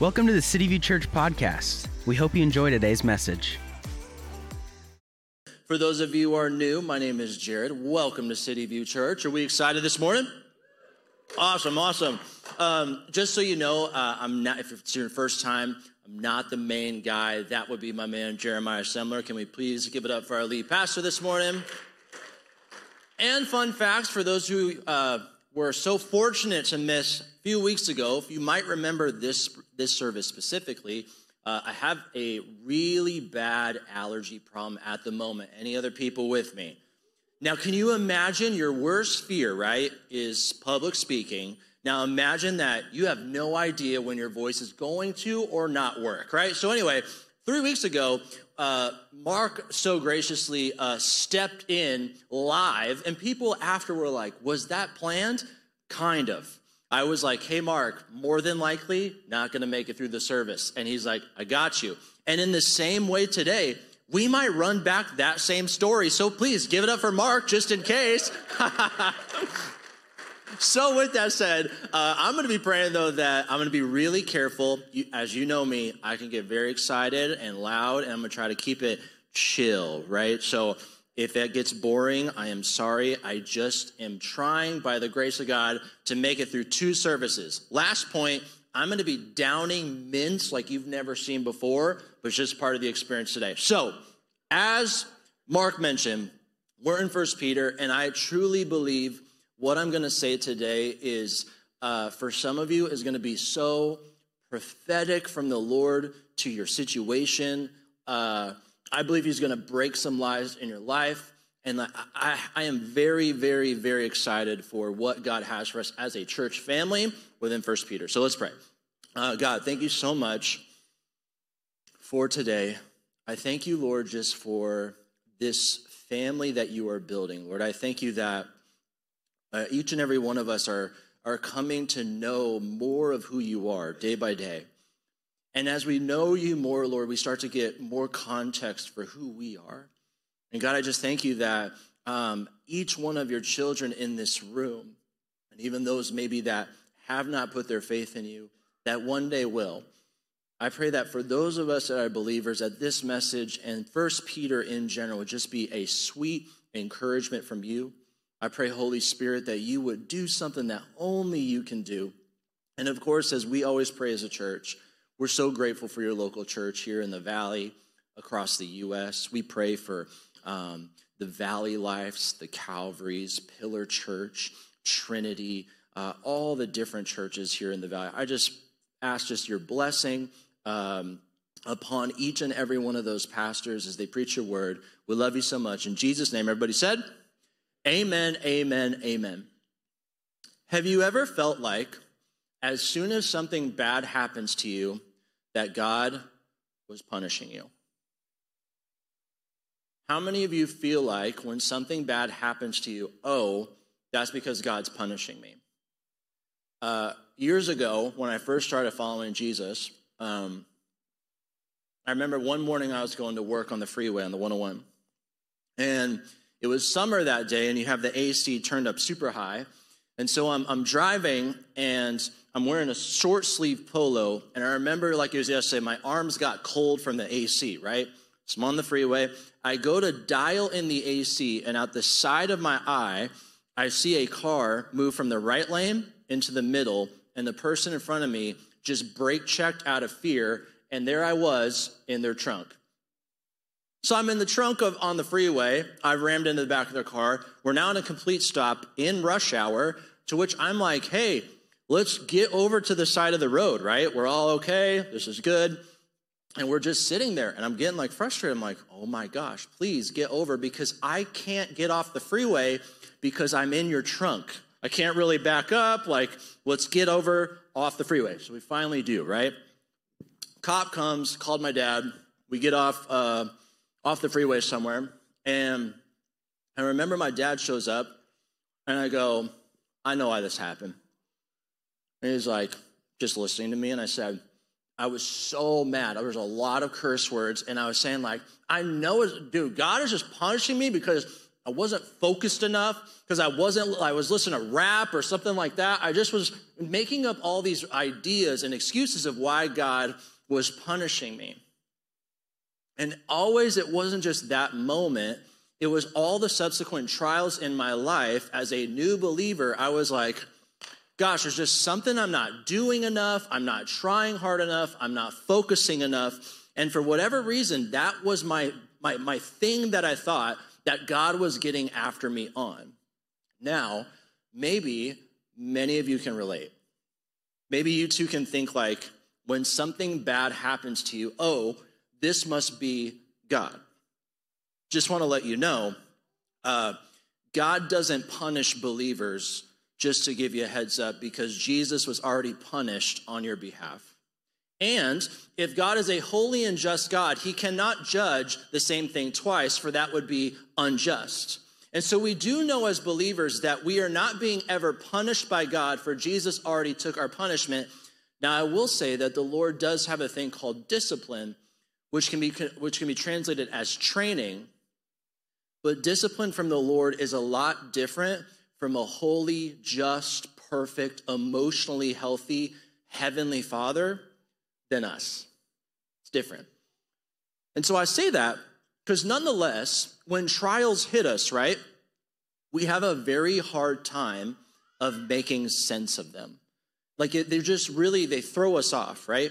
Welcome to the City View Church podcast. We hope you enjoy today's message. For those of you who are new, my name is Jared. Welcome to City View Church. Are we excited this morning? Awesome, awesome. Um, just so you know, uh, I'm not. If it's your first time, I'm not the main guy. That would be my man Jeremiah Semler. Can we please give it up for our lead pastor this morning? And fun facts for those who uh, were so fortunate to miss a few weeks ago. You might remember this this service specifically, uh, I have a really bad allergy problem at the moment. Any other people with me? Now, can you imagine your worst fear, right, is public speaking? Now, imagine that you have no idea when your voice is going to or not work, right? So, anyway, three weeks ago, uh, Mark so graciously uh, stepped in live, and people after were like, Was that planned? Kind of. I was like, hey, Mark, more than likely not going to make it through the service. And he's like, I got you. And in the same way today, we might run back that same story. So please give it up for Mark just in case. so, with that said, uh, I'm going to be praying though that I'm going to be really careful. You, as you know me, I can get very excited and loud, and I'm going to try to keep it chill, right? So, if that gets boring, I am sorry. I just am trying, by the grace of God, to make it through two services. Last point, I'm going to be downing mints like you've never seen before, but it's just part of the experience today. So, as Mark mentioned, we're in First Peter, and I truly believe what I'm going to say today is, uh, for some of you, is going to be so prophetic from the Lord to your situation. Uh, I believe He's going to break some lies in your life. And I, I, am very, very, very excited for what God has for us as a church family within First Peter. So let's pray. Uh, God, thank you so much for today. I thank you, Lord, just for this family that you are building. Lord, I thank you that uh, each and every one of us are, are coming to know more of who you are day by day. And as we know you more, Lord, we start to get more context for who we are. And God, I just thank you that um, each one of your children in this room, and even those maybe that have not put their faith in you, that one day will. I pray that for those of us that are believers, that this message and First Peter in general would just be a sweet encouragement from you. I pray, Holy Spirit, that you would do something that only you can do. And of course, as we always pray as a church, we're so grateful for your local church here in the Valley, across the U.S. We pray for um, the Valley Lives, the Calvaries, Pillar Church, Trinity, uh, all the different churches here in the Valley. I just ask just your blessing um, upon each and every one of those pastors as they preach your word. We love you so much. In Jesus' name, everybody said, Amen, amen, amen. Have you ever felt like as soon as something bad happens to you, that God was punishing you. How many of you feel like when something bad happens to you, oh, that's because God's punishing me? Uh, years ago, when I first started following Jesus, um, I remember one morning I was going to work on the freeway on the 101. And it was summer that day, and you have the AC turned up super high. And so I'm, I'm driving, and I'm wearing a short sleeve polo, and I remember, like it was yesterday, my arms got cold from the AC, right? So I'm on the freeway. I go to dial in the AC, and out the side of my eye, I see a car move from the right lane into the middle, and the person in front of me just brake checked out of fear, and there I was in their trunk. So I'm in the trunk of on the freeway. I've rammed into the back of their car. We're now in a complete stop in rush hour, to which I'm like, hey, let's get over to the side of the road, right? We're all okay. This is good. And we're just sitting there, and I'm getting like frustrated. I'm like, oh my gosh, please get over because I can't get off the freeway because I'm in your trunk. I can't really back up. Like, let's get over off the freeway. So we finally do, right? Cop comes, called my dad. We get off uh, off the freeway somewhere, and I remember my dad shows up, and I go, I know why this happened. And he's like, just listening to me. And I said, I was so mad. There was a lot of curse words. And I was saying, like, I know, dude, God is just punishing me because I wasn't focused enough because I wasn't I was listening to rap or something like that. I just was making up all these ideas and excuses of why God was punishing me. And always it wasn't just that moment, it was all the subsequent trials in my life as a new believer. I was like, gosh, there's just something I'm not doing enough. I'm not trying hard enough. I'm not focusing enough. And for whatever reason, that was my, my, my thing that I thought that God was getting after me on. Now, maybe many of you can relate. Maybe you too can think like, when something bad happens to you, oh, this must be God. Just want to let you know uh, God doesn't punish believers just to give you a heads up because Jesus was already punished on your behalf. And if God is a holy and just God, he cannot judge the same thing twice, for that would be unjust. And so we do know as believers that we are not being ever punished by God, for Jesus already took our punishment. Now, I will say that the Lord does have a thing called discipline, which can be, which can be translated as training. But discipline from the Lord is a lot different from a holy, just, perfect, emotionally healthy heavenly Father than us. It's different. And so I say that because nonetheless, when trials hit us, right, we have a very hard time of making sense of them. Like they're just really, they throw us off, right?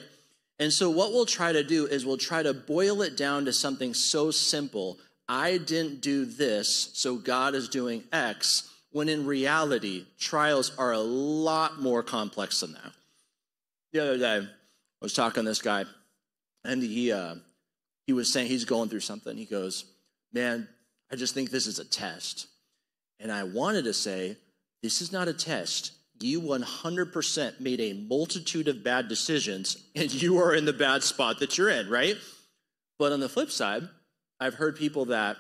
And so what we'll try to do is we'll try to boil it down to something so simple. I didn't do this, so God is doing X, when in reality, trials are a lot more complex than that. The other day, I was talking to this guy, and he uh, he was saying he's going through something. He goes, "Man, I just think this is a test," and I wanted to say, "This is not a test. You 100% made a multitude of bad decisions, and you are in the bad spot that you're in, right?" But on the flip side, I've heard people that,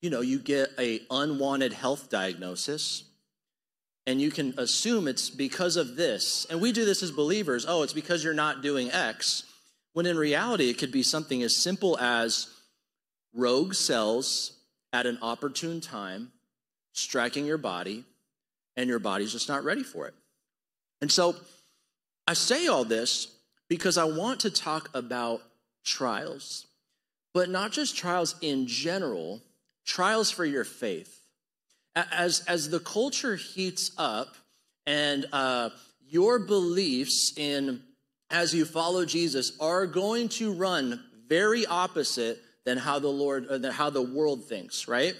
you know, you get a unwanted health diagnosis and you can assume it's because of this. And we do this as believers oh, it's because you're not doing X. When in reality, it could be something as simple as rogue cells at an opportune time striking your body, and your body's just not ready for it. And so I say all this because I want to talk about trials, but not just trials in general, trials for your faith as, as the culture heats up and uh, your beliefs in as you follow Jesus are going to run very opposite than how the Lord or than how the world thinks, right?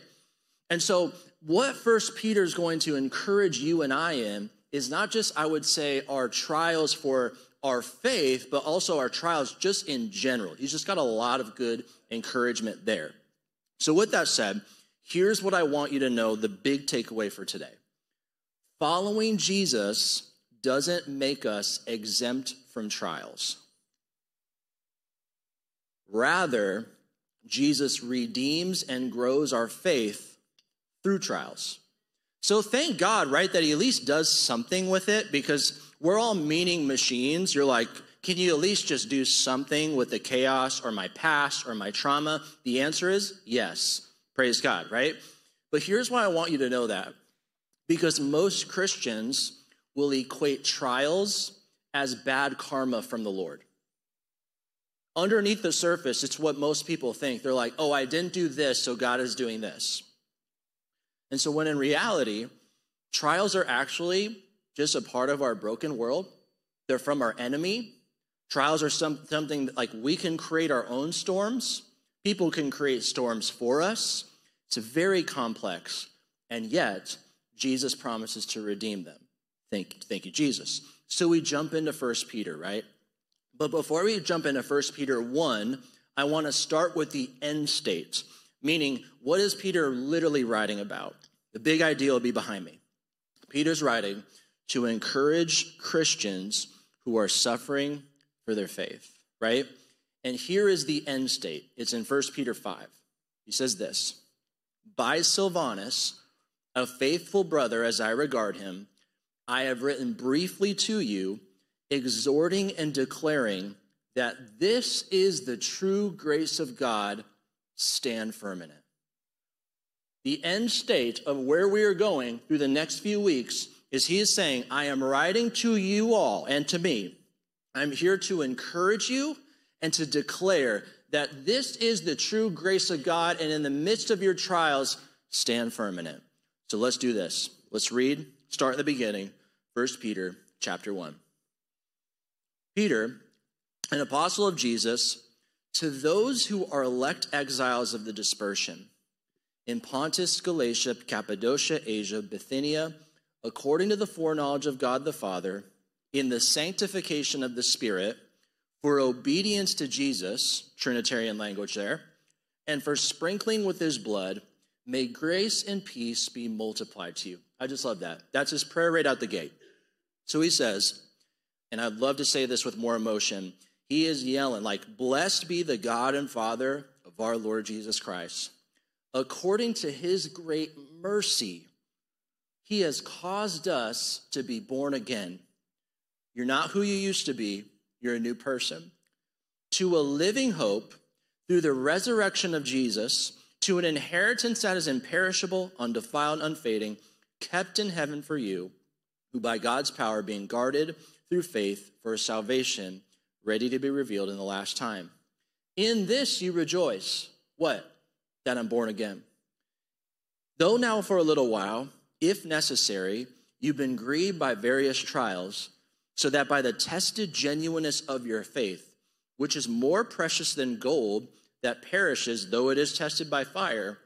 And so what first Peter is going to encourage you and I in is not just I would say our trials for our faith, but also our trials just in general. He's just got a lot of good encouragement there. So with that said, Here's what I want you to know the big takeaway for today following Jesus doesn't make us exempt from trials. Rather, Jesus redeems and grows our faith through trials. So thank God, right, that he at least does something with it because we're all meaning machines. You're like, can you at least just do something with the chaos or my past or my trauma? The answer is yes. Praise God, right? But here's why I want you to know that. Because most Christians will equate trials as bad karma from the Lord. Underneath the surface, it's what most people think. They're like, oh, I didn't do this, so God is doing this. And so, when in reality, trials are actually just a part of our broken world, they're from our enemy. Trials are some, something like we can create our own storms People can create storms for us. It's very complex, and yet Jesus promises to redeem them. Thank, thank you, Jesus. So we jump into First Peter, right? But before we jump into First Peter 1, I want to start with the end state, meaning what is Peter literally writing about? The big idea will be behind me. Peter's writing to encourage Christians who are suffering for their faith, right? And here is the end state. It's in 1 Peter 5. He says this By Silvanus, a faithful brother as I regard him, I have written briefly to you, exhorting and declaring that this is the true grace of God. Stand firm in it. The end state of where we are going through the next few weeks is he is saying, I am writing to you all and to me. I'm here to encourage you and to declare that this is the true grace of God, and in the midst of your trials, stand firm in it. So let's do this. Let's read, start at the beginning, 1 Peter chapter 1. Peter, an apostle of Jesus, to those who are elect exiles of the dispersion in Pontus, Galatia, Cappadocia, Asia, Bithynia, according to the foreknowledge of God the Father, in the sanctification of the Spirit, for obedience to Jesus, Trinitarian language there, and for sprinkling with his blood, may grace and peace be multiplied to you. I just love that. That's his prayer right out the gate. So he says, and I'd love to say this with more emotion. He is yelling, like, Blessed be the God and Father of our Lord Jesus Christ. According to his great mercy, he has caused us to be born again. You're not who you used to be, you're a new person. To a living hope through the resurrection of Jesus, to an inheritance that is imperishable, undefiled, unfading, kept in heaven for you, who by God's power being guarded through faith for salvation ready to be revealed in the last time. In this you rejoice. What? That I'm born again. Though now for a little while, if necessary, you've been grieved by various trials, so that by the tested genuineness of your faith, which is more precious than gold that perishes though it is tested by fire,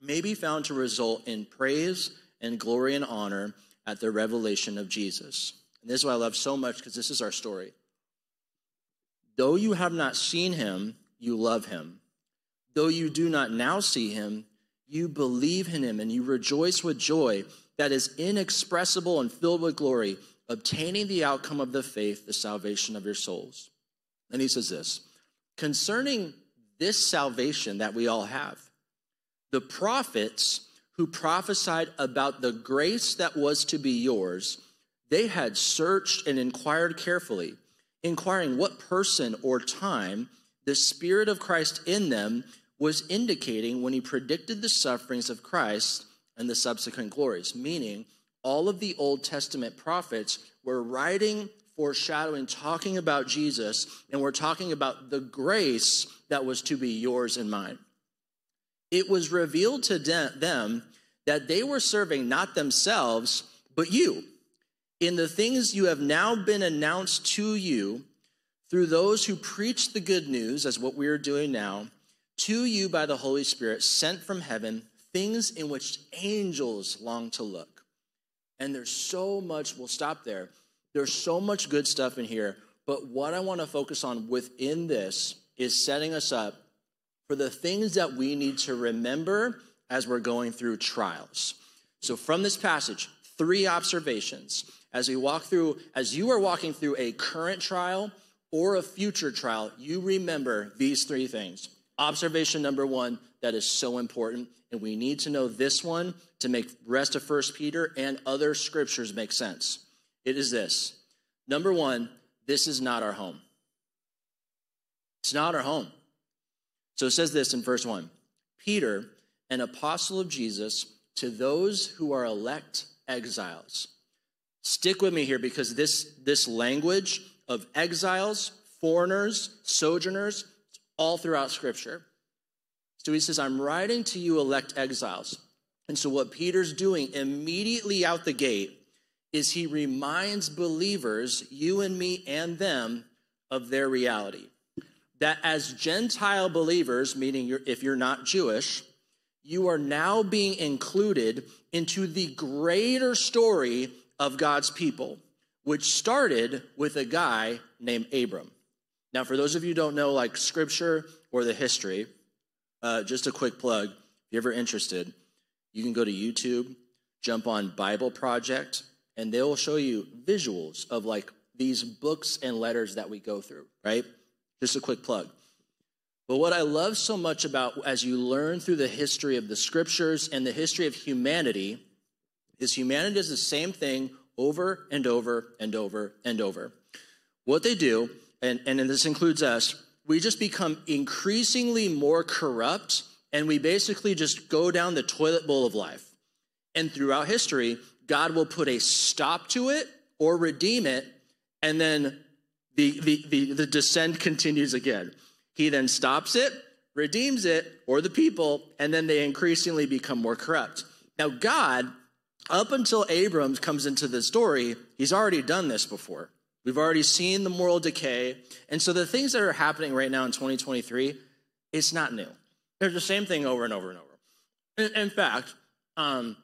may be found to result in praise and glory and honor at the revelation of Jesus. And this is what I love so much because this is our story. Though you have not seen him, you love him. Though you do not now see him, you believe in him and you rejoice with joy that is inexpressible and filled with glory, obtaining the outcome of the faith, the salvation of your souls. And he says this concerning this salvation that we all have, the prophets who prophesied about the grace that was to be yours, they had searched and inquired carefully, inquiring what person or time the Spirit of Christ in them was indicating when he predicted the sufferings of Christ and the subsequent glories, meaning all of the Old Testament prophets were writing, foreshadowing, talking about Jesus, and we're talking about the grace that was to be yours and mine. It was revealed to them that they were serving not themselves, but you, in the things you have now been announced to you through those who preach the good news, as what we are doing now to you by the Holy Spirit, sent from heaven, things in which angels long to look. And there's so much, we'll stop there. There's so much good stuff in here, but what I want to focus on within this is setting us up for the things that we need to remember as we're going through trials. So, from this passage, three observations as we walk through, as you are walking through a current trial or a future trial, you remember these three things. Observation number one that is so important, and we need to know this one to make rest of First Peter and other scriptures make sense. It is this. Number one, this is not our home. It's not our home. So it says this in verse one Peter, an apostle of Jesus, to those who are elect exiles. Stick with me here because this, this language of exiles, foreigners, sojourners, all throughout Scripture. So he says, I'm writing to you, elect exiles. And so what Peter's doing immediately out the gate is he reminds believers, you and me and them, of their reality. That as Gentile believers, meaning you're, if you're not Jewish, you are now being included into the greater story of God's people, which started with a guy named Abram. Now, for those of you who don't know, like scripture or the history, uh, just a quick plug. If you're ever interested, you can go to YouTube, jump on Bible Project, and they will show you visuals of like these books and letters that we go through, right? Just a quick plug. But what I love so much about as you learn through the history of the scriptures and the history of humanity is humanity does the same thing over and over and over and over. What they do and, and this includes us, we just become increasingly more corrupt and we basically just go down the toilet bowl of life. And throughout history, God will put a stop to it or redeem it, and then the, the, the, the descent continues again. He then stops it, redeems it, or the people, and then they increasingly become more corrupt. Now, God, up until Abram comes into the story, he's already done this before. We've already seen the moral decay. And so the things that are happening right now in 2023, it's not new. They're the same thing over and over and over. In, in fact, um,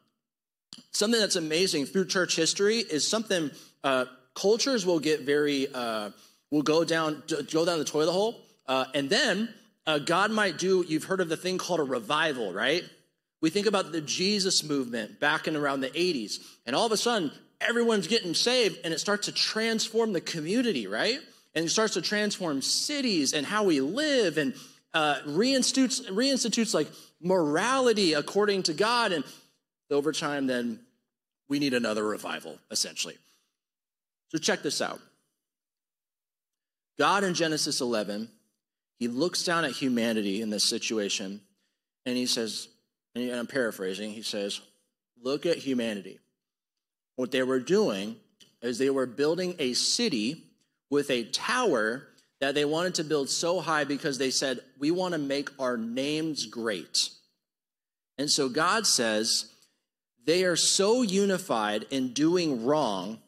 something that's amazing through church history is something uh, cultures will get very, uh, will go down, go down the toilet hole. Uh, and then uh, God might do, you've heard of the thing called a revival, right? We think about the Jesus movement back in around the 80s. And all of a sudden, everyone's getting saved and it starts to transform the community, right? And it starts to transform cities and how we live and uh, reinstitutes, reinstitutes like morality according to God. And over time, then we need another revival, essentially. So check this out. God in Genesis 11, he looks down at humanity in this situation and he says, and I'm paraphrasing, he says, Look at humanity. What they were doing is they were building a city with a tower that they wanted to build so high because they said, We want to make our names great. And so God says, They are so unified in doing wrong.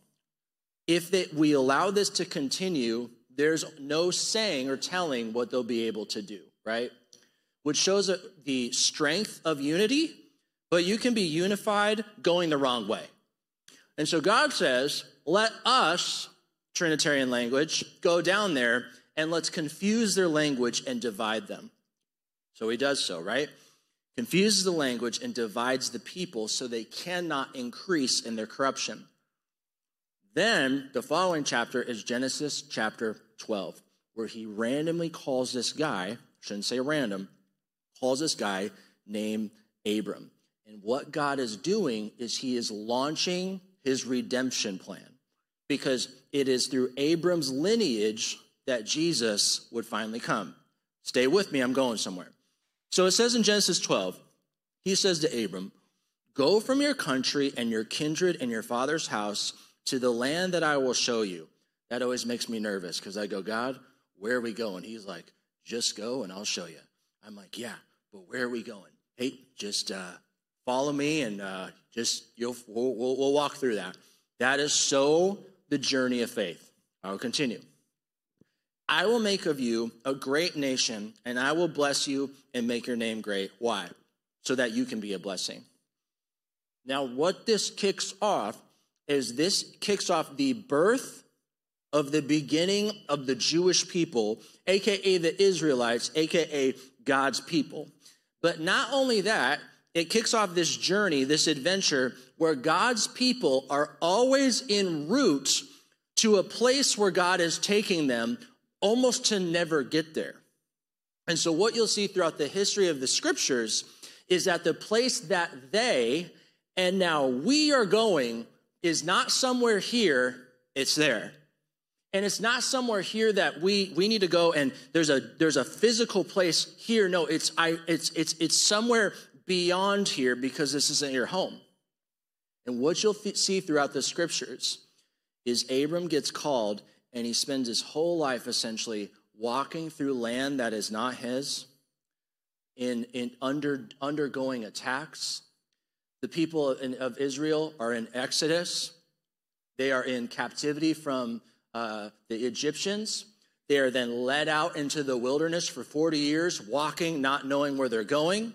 If they, we allow this to continue, there's no saying or telling what they'll be able to do, right? Which shows the strength of unity, but you can be unified going the wrong way. And so God says, let us, Trinitarian language, go down there and let's confuse their language and divide them. So he does so, right? Confuses the language and divides the people so they cannot increase in their corruption. Then the following chapter is Genesis chapter 12, where he randomly calls this guy, shouldn't say random, calls this guy named Abram. And what God is doing is he is launching his redemption plan because it is through Abram's lineage that Jesus would finally come. Stay with me, I'm going somewhere. So it says in Genesis 12, he says to Abram, Go from your country and your kindred and your father's house to the land that I will show you. That always makes me nervous because I go, God, where are we going? He's like, Just go and I'll show you. I'm like, Yeah, but where are we going? Hey, just uh, follow me and uh, just you'll we'll, we'll, we'll walk through that. That is so the journey of faith. I will continue. I will make of you a great nation, and I will bless you and make your name great. Why? So that you can be a blessing. Now, what this kicks off is this kicks off the birth of the beginning of the Jewish people, aka the Israelites, aka God's people. But not only that, it kicks off this journey, this adventure, where God's people are always en route to a place where God is taking them, almost to never get there. And so, what you'll see throughout the history of the scriptures is that the place that they and now we are going is not somewhere here, it's there. And it's not somewhere here that we we need to go and there's a there's a physical place here. No, it's I it's it's it's somewhere beyond here because this isn't your home. And what you'll th- see throughout the scriptures is Abram gets called and he spends his whole life essentially walking through land that is not his, in, in under, undergoing attacks. The people in, of Israel are in Exodus. They are in captivity from uh, the Egyptians. They are then led out into the wilderness for 40 years, walking, not knowing where they're going.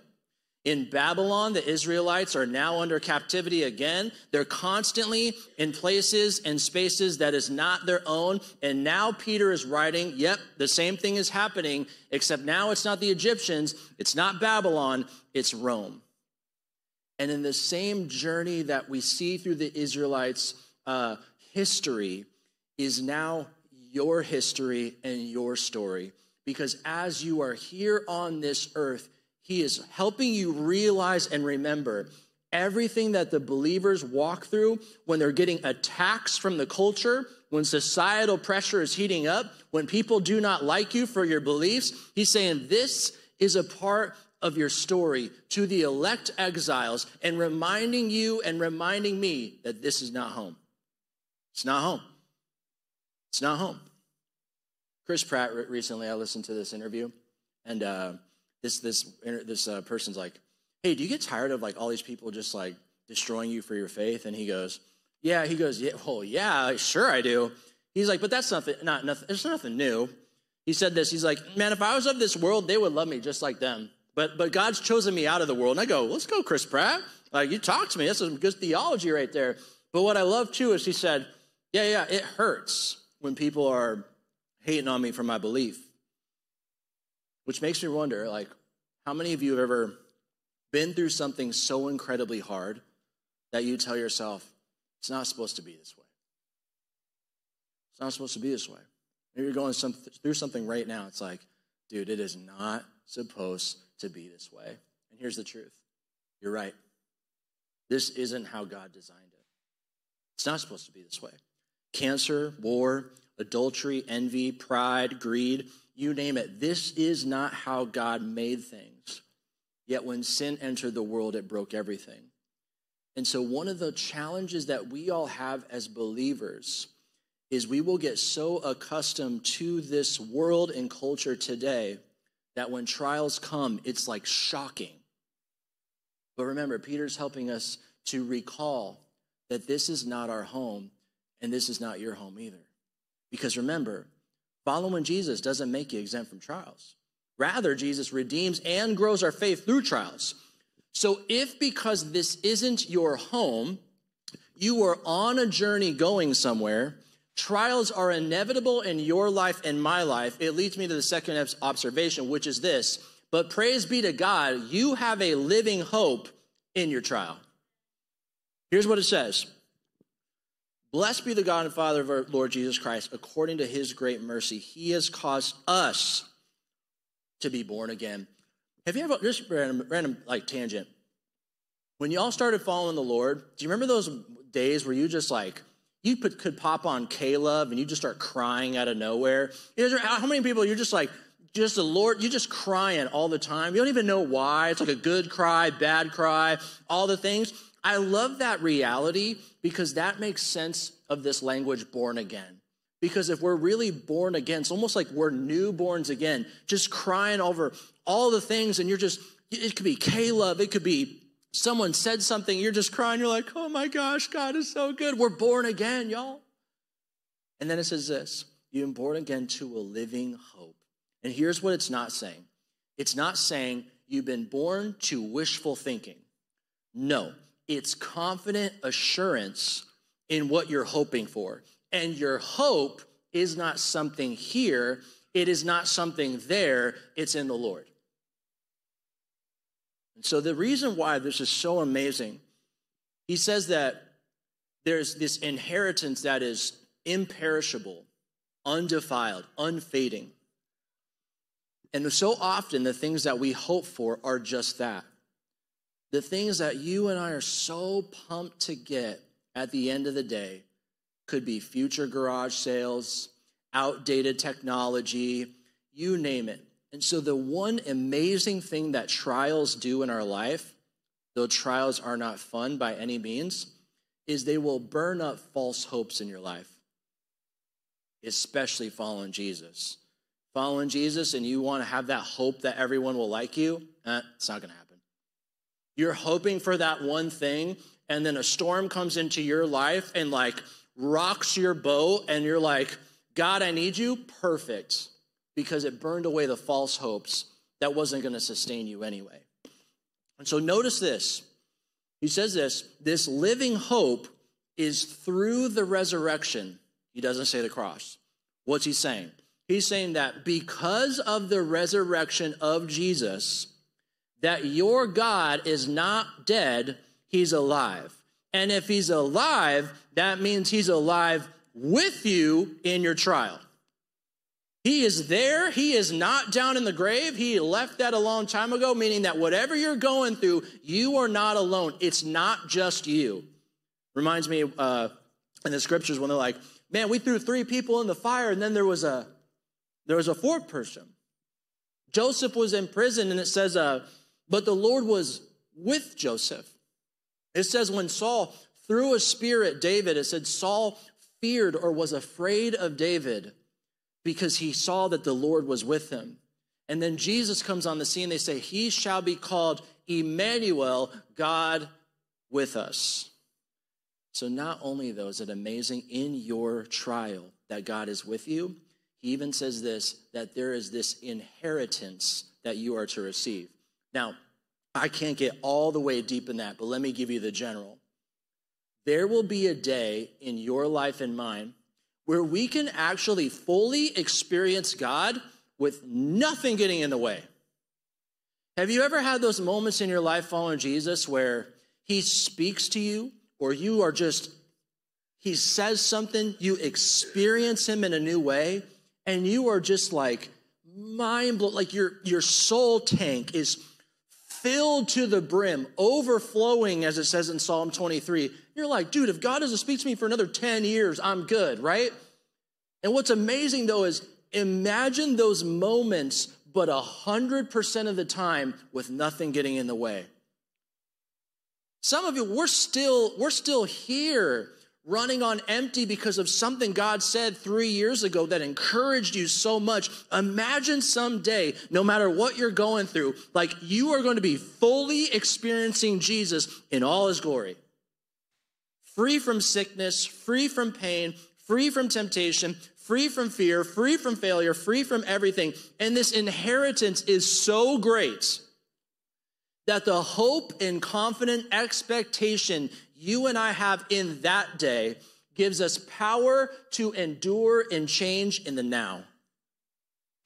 In Babylon, the Israelites are now under captivity again. They're constantly in places and spaces that is not their own. And now Peter is writing, yep, the same thing is happening, except now it's not the Egyptians, it's not Babylon, it's Rome. And in the same journey that we see through the Israelites' uh, history is now your history and your story. Because as you are here on this earth, he is helping you realize and remember everything that the believers walk through when they're getting attacks from the culture, when societal pressure is heating up, when people do not like you for your beliefs. He's saying this is a part of your story to the elect exiles and reminding you and reminding me that this is not home. It's not home. It's not home. Chris Pratt recently, I listened to this interview, and uh, this this this uh, person's like, "Hey, do you get tired of like all these people just like destroying you for your faith?" And he goes, "Yeah." He goes, "Yeah, well, yeah, sure I do." He's like, "But that's nothing. Not nothing. There's nothing new." He said this. He's like, "Man, if I was of this world, they would love me just like them." But but God's chosen me out of the world. And I go, let's go, Chris Pratt. Like you talk to me. That's some good theology right there. But what I love too is he said, Yeah, yeah, it hurts when people are hating on me for my belief. Which makes me wonder, like, how many of you have ever been through something so incredibly hard that you tell yourself, it's not supposed to be this way? It's not supposed to be this way. Maybe you're going some, through something right now. It's like, dude, it is not supposed to be this way. And here's the truth you're right. This isn't how God designed it. It's not supposed to be this way. Cancer, war, adultery, envy, pride, greed, you name it. This is not how God made things. Yet when sin entered the world, it broke everything. And so, one of the challenges that we all have as believers is we will get so accustomed to this world and culture today that when trials come, it's like shocking. But remember, Peter's helping us to recall that this is not our home and this is not your home either. Because remember, following Jesus doesn't make you exempt from trials. Rather, Jesus redeems and grows our faith through trials. So, if because this isn't your home, you are on a journey going somewhere, Trials are inevitable in your life and my life. It leads me to the second observation, which is this. But praise be to God, you have a living hope in your trial. Here's what it says Blessed be the God and Father of our Lord Jesus Christ. According to his great mercy, he has caused us to be born again. Have you ever, just random, random like tangent. When y'all started following the Lord, do you remember those days where you just like, you put, could pop on K-LOVE and you just start crying out of nowhere. How many people you're just like, just the Lord, you're just crying all the time. You don't even know why. It's like a good cry, bad cry, all the things. I love that reality because that makes sense of this language born again. Because if we're really born again, it's almost like we're newborns again, just crying over all the things, and you're just, it could be K-LOVE, it could be someone said something, you're just crying, you're like, oh my gosh, God is so good. We're born again, y'all. And then it says this you've been born again to a living hope. And here's what it's not saying it's not saying you've been born to wishful thinking. No, it's confident assurance in what you're hoping for. And your hope is not something here, it is not something there, it's in the Lord. And so the reason why this is so amazing, he says that there's this inheritance that is imperishable, undefiled, unfading. And so often the things that we hope for are just that. The things that you and I are so pumped to get at the end of the day could be future garage sales, outdated technology, you name it. And so, the one amazing thing that trials do in our life, though trials are not fun by any means, is they will burn up false hopes in your life, especially following Jesus. Following Jesus, and you want to have that hope that everyone will like you, eh, it's not going to happen. You're hoping for that one thing, and then a storm comes into your life and like rocks your boat, and you're like, God, I need you. Perfect because it burned away the false hopes that wasn't going to sustain you anyway. And so notice this. He says this this living hope is through the resurrection. He doesn't say the cross. What's he saying? He's saying that because of the resurrection of Jesus, that your God is not dead, he's alive. And if he's alive, that means he's alive with you in your trial. He is there. He is not down in the grave. He left that a long time ago, meaning that whatever you're going through, you are not alone. It's not just you. Reminds me uh, in the scriptures when they're like, "Man, we threw three people in the fire, and then there was a there was a fourth person." Joseph was in prison, and it says, uh, But the Lord was with Joseph. It says when Saul threw a spear at David, it said Saul feared or was afraid of David because he saw that the Lord was with him. And then Jesus comes on the scene. They say, He shall be called Emmanuel, God with us. So, not only, though, is it amazing in your trial that God is with you, he even says this that there is this inheritance that you are to receive. Now, I can't get all the way deep in that, but let me give you the general. There will be a day in your life and mine where we can actually fully experience God with nothing getting in the way. Have you ever had those moments in your life following Jesus where he speaks to you or you are just, he says something, you experience him in a new way, and you are just like mind blown, like your, your soul tank is filled to the brim, overflowing, as it says in Psalm 23. You're like, dude, if God doesn't speak to me for another 10 years, I'm good, right? And what's amazing though is imagine those moments, but 100% of the time with nothing getting in the way. Some of you, we're still, we're still here running on empty because of something God said three years ago that encouraged you so much. Imagine someday, no matter what you're going through, like you are going to be fully experiencing Jesus in all his glory. Free from sickness, free from pain, free from temptation, free from fear, free from failure, free from everything. And this inheritance is so great that the hope and confident expectation you and I have in that day gives us power to endure and change in the now.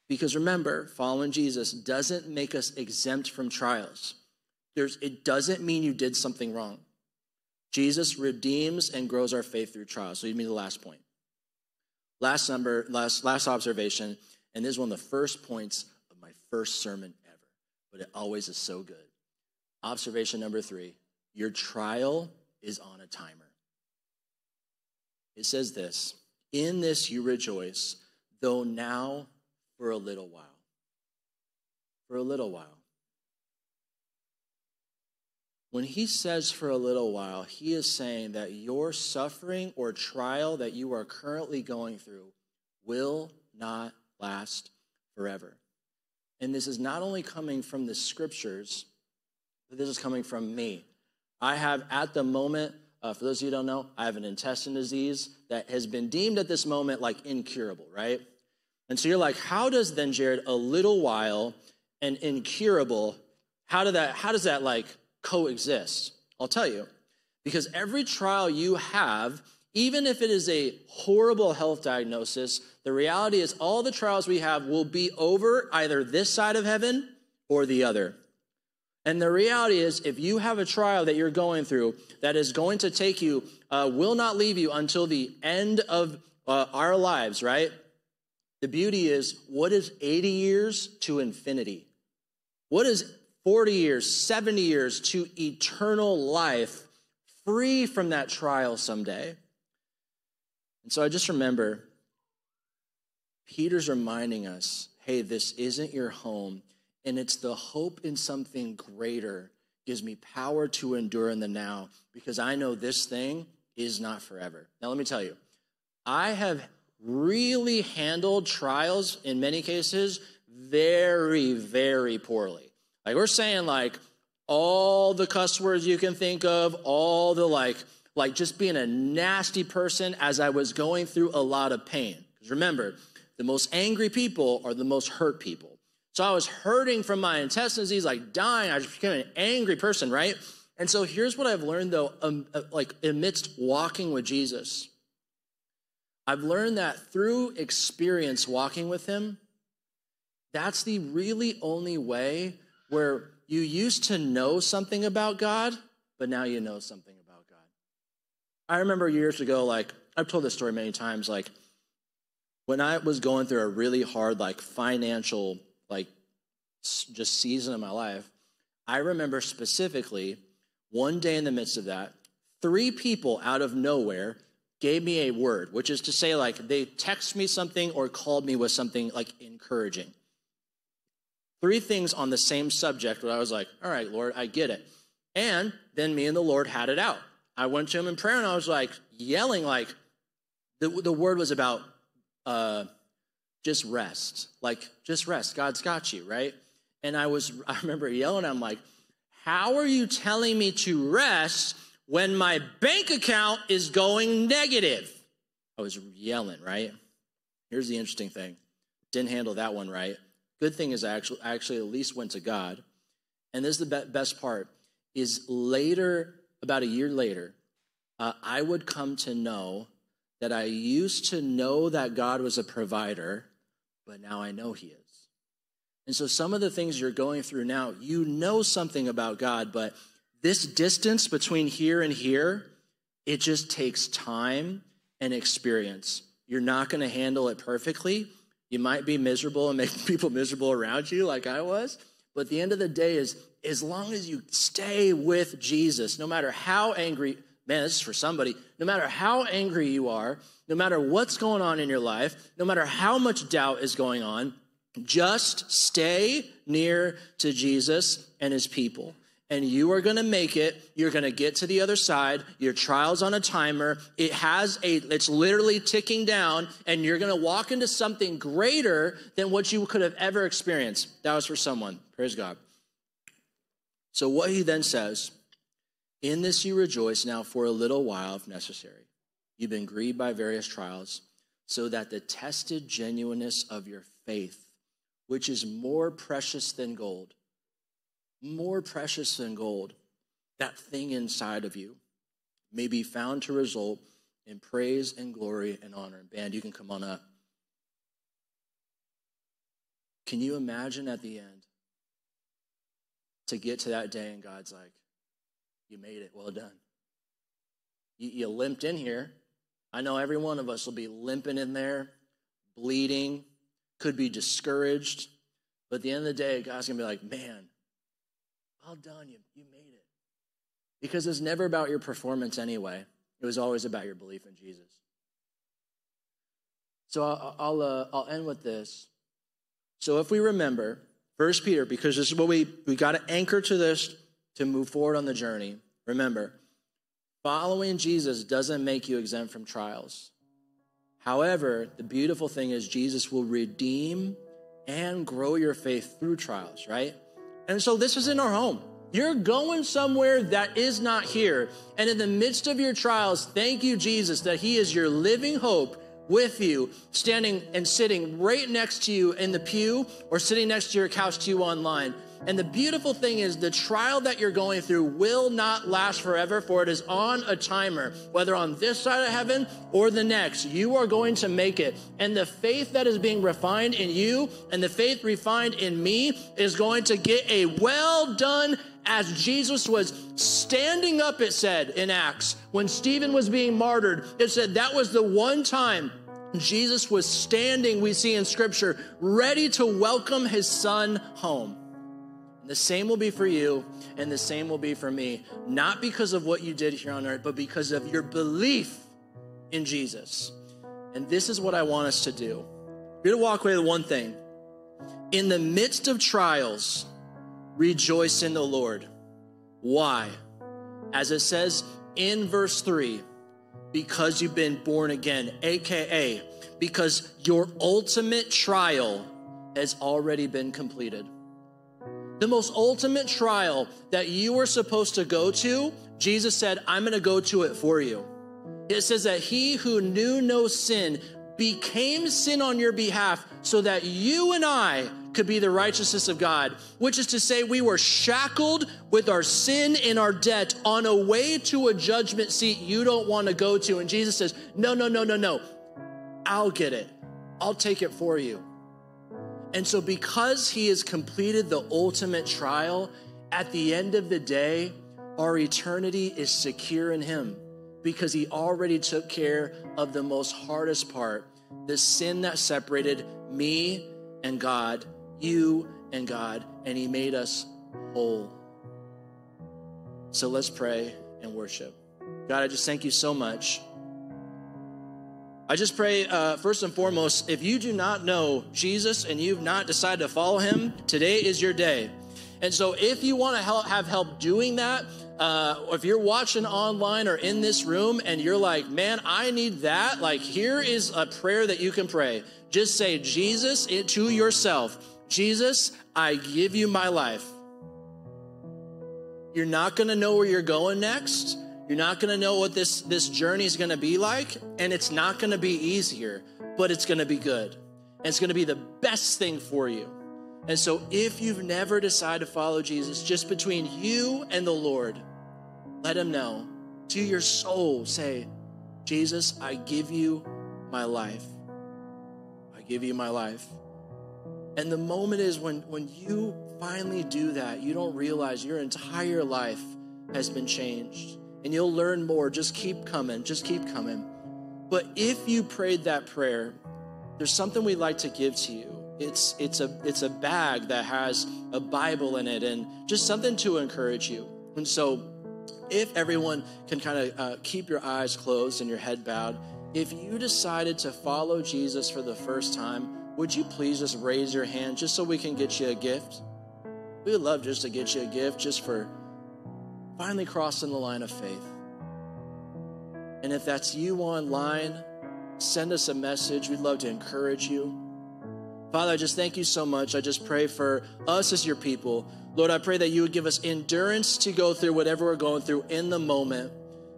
Because remember, following Jesus doesn't make us exempt from trials. There's, it doesn't mean you did something wrong. Jesus redeems and grows our faith through trials. So, you mean the last point. Last number, last, last observation, and this is one of the first points of my first sermon ever, but it always is so good. Observation number three your trial is on a timer. It says this In this you rejoice, though now for a little while. For a little while. When he says for a little while, he is saying that your suffering or trial that you are currently going through will not last forever. And this is not only coming from the scriptures, but this is coming from me. I have at the moment, uh, for those of you who don't know, I have an intestine disease that has been deemed at this moment like incurable, right? And so you're like, how does then, Jared, a little while and incurable, how, did that, how does that like coexist? I'll tell you. Because every trial you have, even if it is a horrible health diagnosis, the reality is all the trials we have will be over either this side of heaven or the other. And the reality is, if you have a trial that you're going through that is going to take you, uh, will not leave you until the end of uh, our lives, right? The beauty is, what is 80 years to infinity? What is 40 years, 70 years to eternal life, free from that trial someday? And so I just remember Peter's reminding us hey, this isn't your home and it's the hope in something greater gives me power to endure in the now because I know this thing is not forever. Now, let me tell you, I have really handled trials in many cases very, very poorly. Like, we're saying, like, all the cuss words you can think of, all the like, like just being a nasty person as I was going through a lot of pain. Because remember, the most angry people are the most hurt people. So I was hurting from my intestines. He's like dying. I just became an angry person, right? And so here's what I've learned though, um, uh, like amidst walking with Jesus. I've learned that through experience walking with him, that's the really only way where you used to know something about God, but now you know something about God. I remember years ago, like, I've told this story many times, like, when I was going through a really hard, like, financial like just season of my life, I remember specifically one day in the midst of that, three people out of nowhere gave me a word, which is to say, like, they text me something or called me with something like encouraging. Three things on the same subject where I was like, all right, Lord, I get it. And then me and the Lord had it out. I went to him in prayer and I was like yelling, like, the, the word was about uh, just rest. Like, just rest. God's got you, right? And I was, I remember yelling, I'm like, how are you telling me to rest when my bank account is going negative? I was yelling, right? Here's the interesting thing. Didn't handle that one right. Good thing is I actually, I actually at least went to God. And this is the best part is later, about a year later, uh, I would come to know that I used to know that God was a provider, but now I know He is. And so some of the things you're going through now, you know something about God, but this distance between here and here, it just takes time and experience. You're not going to handle it perfectly. You might be miserable and make people miserable around you, like I was. But the end of the day is as long as you stay with Jesus, no matter how angry, man, this is for somebody, no matter how angry you are, no matter what's going on in your life, no matter how much doubt is going on, just stay near to Jesus and his people. And you are going to make it. You're going to get to the other side. Your trial's on a timer. It has a, it's literally ticking down, and you're going to walk into something greater than what you could have ever experienced. That was for someone. Praise God. So, what he then says, in this you rejoice now for a little while, if necessary. You've been grieved by various trials, so that the tested genuineness of your faith, which is more precious than gold, more precious than gold, that thing inside of you, may be found to result in praise and glory and honor. And band, you can come on up. Can you imagine at the end to get to that day and God's like, You made it, well done. You, you limped in here. I know every one of us will be limping in there, bleeding, could be discouraged. But at the end of the day, God's gonna be like, Man, well done, you, you made it. Because it's never about your performance anyway, it was always about your belief in Jesus. So I'll, I'll, uh, I'll end with this. So if we remember, First Peter, because this is what we, we got to anchor to this to move forward on the journey. Remember, following Jesus doesn't make you exempt from trials. However, the beautiful thing is Jesus will redeem and grow your faith through trials, right? And so this is in our home. You're going somewhere that is not here. And in the midst of your trials, thank you, Jesus, that He is your living hope with you, standing and sitting right next to you in the pew or sitting next to your couch to you online. And the beautiful thing is, the trial that you're going through will not last forever, for it is on a timer, whether on this side of heaven or the next. You are going to make it. And the faith that is being refined in you and the faith refined in me is going to get a well done as Jesus was standing up, it said in Acts, when Stephen was being martyred, it said that was the one time Jesus was standing, we see in scripture, ready to welcome his son home. The same will be for you, and the same will be for me, not because of what you did here on earth, but because of your belief in Jesus. And this is what I want us to do. We're gonna walk away with one thing. In the midst of trials, rejoice in the Lord. Why? As it says in verse 3, because you've been born again, aka because your ultimate trial has already been completed. The most ultimate trial that you were supposed to go to, Jesus said, I'm gonna go to it for you. It says that he who knew no sin became sin on your behalf so that you and I could be the righteousness of God, which is to say, we were shackled with our sin and our debt on a way to a judgment seat you don't want to go to. And Jesus says, No, no, no, no, no. I'll get it. I'll take it for you. And so, because he has completed the ultimate trial, at the end of the day, our eternity is secure in him because he already took care of the most hardest part the sin that separated me and God you and God, and He made us whole. So let's pray and worship. God, I just thank you so much I just pray, uh, first and foremost, if you do not know Jesus and you've not decided to follow him, today is your day. And so, if you want to help, have help doing that, uh, if you're watching online or in this room and you're like, man, I need that, like, here is a prayer that you can pray. Just say, Jesus, to yourself, Jesus, I give you my life. You're not going to know where you're going next. You're not going to know what this, this journey is going to be like, and it's not going to be easier, but it's going to be good. And it's going to be the best thing for you. And so, if you've never decided to follow Jesus, just between you and the Lord, let Him know. To your soul, say, Jesus, I give you my life. I give you my life. And the moment is when, when you finally do that, you don't realize your entire life has been changed and you'll learn more. Just keep coming, just keep coming. But if you prayed that prayer, there's something we'd like to give to you. It's, it's, a, it's a bag that has a Bible in it and just something to encourage you. And so, if everyone can kind of uh, keep your eyes closed and your head bowed, if you decided to follow Jesus for the first time, would you please just raise your hand just so we can get you a gift? We would love just to get you a gift just for finally crossing the line of faith. And if that's you online, send us a message. We'd love to encourage you. Father, I just thank you so much. I just pray for us as your people. Lord, I pray that you would give us endurance to go through whatever we're going through in the moment.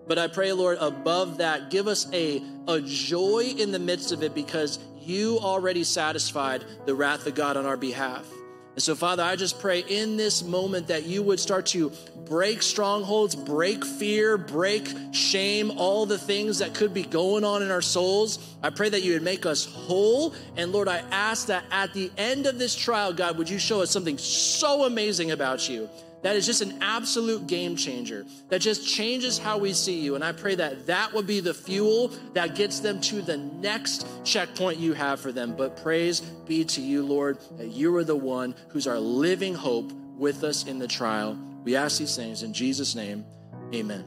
But I pray, Lord, above that, give us a, a joy in the midst of it because you already satisfied the wrath of God on our behalf. And so, Father, I just pray in this moment that you would start to break strongholds, break fear, break shame, all the things that could be going on in our souls. I pray that you would make us whole. And Lord, I ask that at the end of this trial, God, would you show us something so amazing about you? That is just an absolute game changer, that just changes how we see you. And I pray that that would be the fuel that gets them to the next checkpoint you have for them. But praise be to you, Lord, that you are the one who's our living hope with us in the trial. We ask these things in Jesus' name. Amen.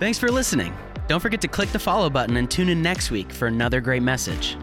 Thanks for listening. Don't forget to click the follow button and tune in next week for another great message.